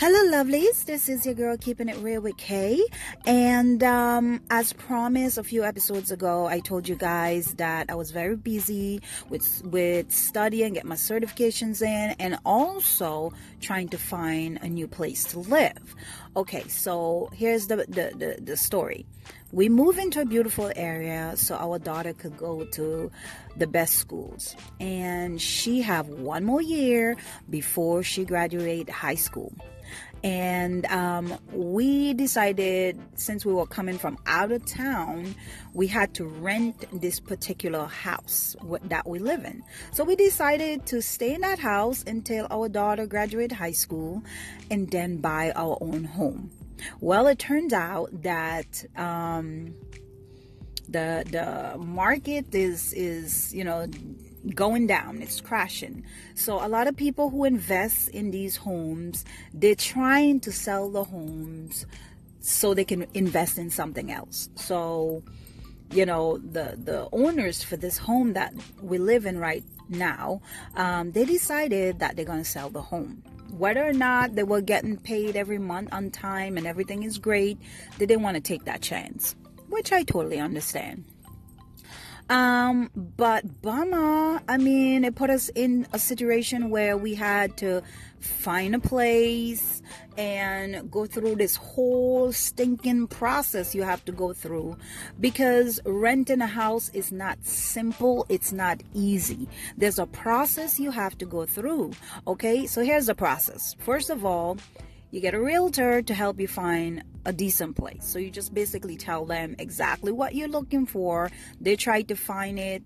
Hello, lovelies. This is your girl keeping it real with Kay. And um, as promised a few episodes ago, I told you guys that I was very busy with with studying, get my certifications in, and also trying to find a new place to live. Okay, so here's the the, the, the story. We moved into a beautiful area so our daughter could go to the best schools, and she have one more year before she graduate high school. And um, we decided since we were coming from out of town we had to rent this particular house that we live in. So we decided to stay in that house until our daughter graduated high school and then buy our own home well it turns out that um, the the market is is you know going down. It's crashing. So a lot of people who invest in these homes they're trying to sell the homes so they can invest in something else. So you know the the owners for this home that we live in right now um, they decided that they're going to sell the home whether or not they were getting paid every month on time and everything is great they didn't want to take that chance which i totally understand um, but bummer. I mean, it put us in a situation where we had to find a place and go through this whole stinking process you have to go through because renting a house is not simple, it's not easy. There's a process you have to go through. Okay, so here's the process. First of all, you get a realtor to help you find a decent place. So you just basically tell them exactly what you're looking for. They try to find it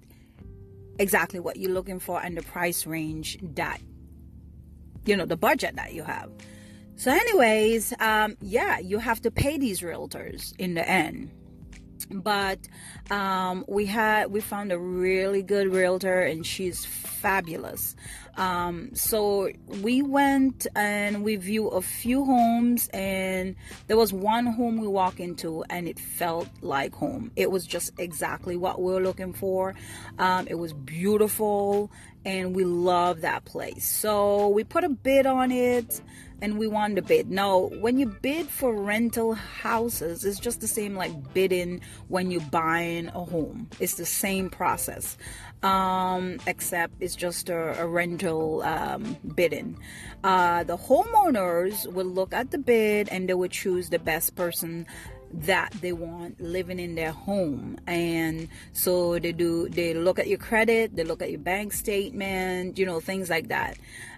exactly what you're looking for and the price range that you know the budget that you have. So anyways, um yeah, you have to pay these realtors in the end but um, we had we found a really good realtor and she's fabulous. Um, so we went and we viewed a few homes and there was one home we walked into and it felt like home. It was just exactly what we were looking for. Um, it was beautiful and we love that place. So we put a bid on it and we want to bid. Now, when you bid for rental houses, it's just the same like bidding when you're buying a home. It's the same process, um, except it's just a, a rental um, bidding. Uh, the homeowners will look at the bid and they will choose the best person that they want living in their home and so they do they look at your credit they look at your bank statement you know things like that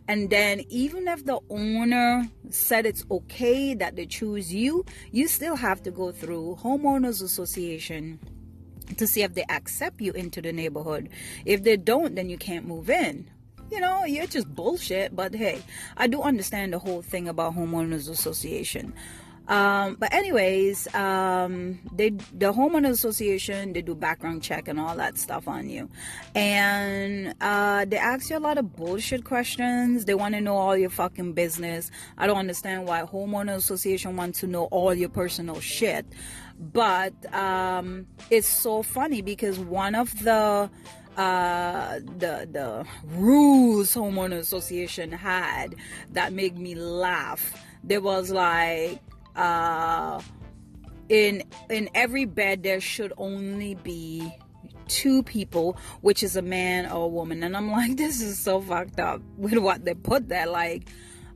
and then even if the owner said it's okay that they choose you you still have to go through homeowners association to see if they accept you into the neighborhood if they don't then you can't move in you know, you're just bullshit. But hey, I do understand the whole thing about homeowners association. Um, but anyways, um, they the homeowner association they do background check and all that stuff on you, and uh, they ask you a lot of bullshit questions. They want to know all your fucking business. I don't understand why homeowner association wants to know all your personal shit, but um, it's so funny because one of the uh, the the rules homeowner association had that made me laugh. There was like uh, in in every bed there should only be two people, which is a man or a woman. And I'm like, this is so fucked up with what they put there. Like,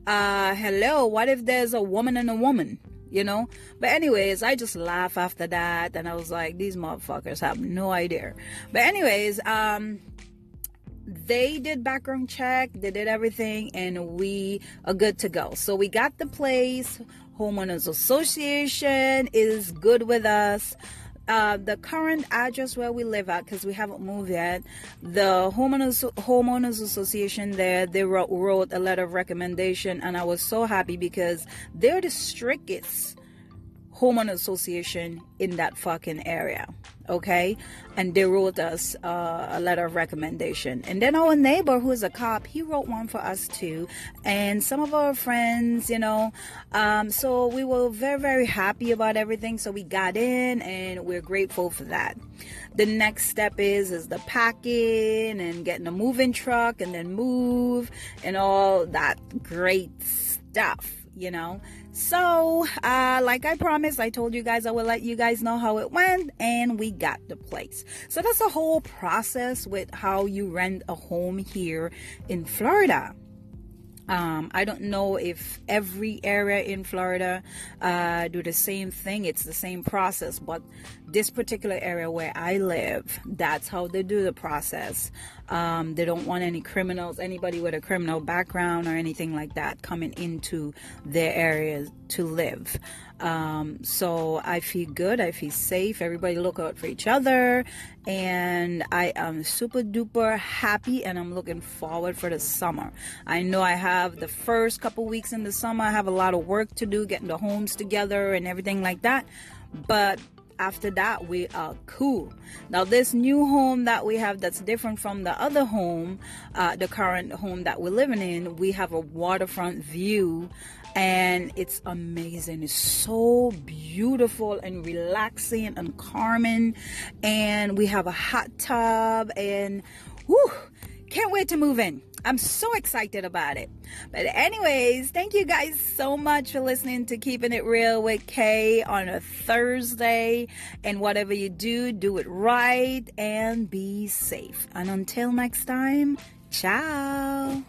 uh, hello, what if there's a woman and a woman? You know? But anyways, I just laugh after that and I was like, these motherfuckers have no idea. But anyways, um they did background check, they did everything, and we are good to go. So we got the place, Homeowners Association is good with us. Uh, the current address where we live at, because we haven't moved yet, the homeowners homeowners association there they wrote, wrote a letter of recommendation, and I was so happy because they're the strictest homeowner association in that fucking area okay? And they wrote us uh, a letter of recommendation. And then our neighbor who's a cop he wrote one for us too. And some of our friends you know um, so we were very very happy about everything. So we got in and we're grateful for that. The next step is is the packing and getting a moving truck and then move and all that great stuff you know. So, uh, like I promised, I told you guys I will let you guys know how it went, and we got the place. So that's the whole process with how you rent a home here in Florida. Um, I don't know if every area in Florida uh, do the same thing. It's the same process, but this particular area where I live, that's how they do the process. Um, they don't want any criminals, anybody with a criminal background or anything like that coming into their area to live. Um, so I feel good. I feel safe. Everybody look out for each other. And I am super duper happy and I'm looking forward for the summer. I know I have the first couple weeks in the summer, I have a lot of work to do, getting the homes together and everything like that. But after that we are cool now this new home that we have that's different from the other home uh, the current home that we're living in we have a waterfront view and it's amazing. It's so beautiful and relaxing and calming. And we have a hot tub and whew, can't wait to move in. I'm so excited about it. But, anyways, thank you guys so much for listening to Keeping It Real with Kay on a Thursday. And whatever you do, do it right and be safe. And until next time, ciao.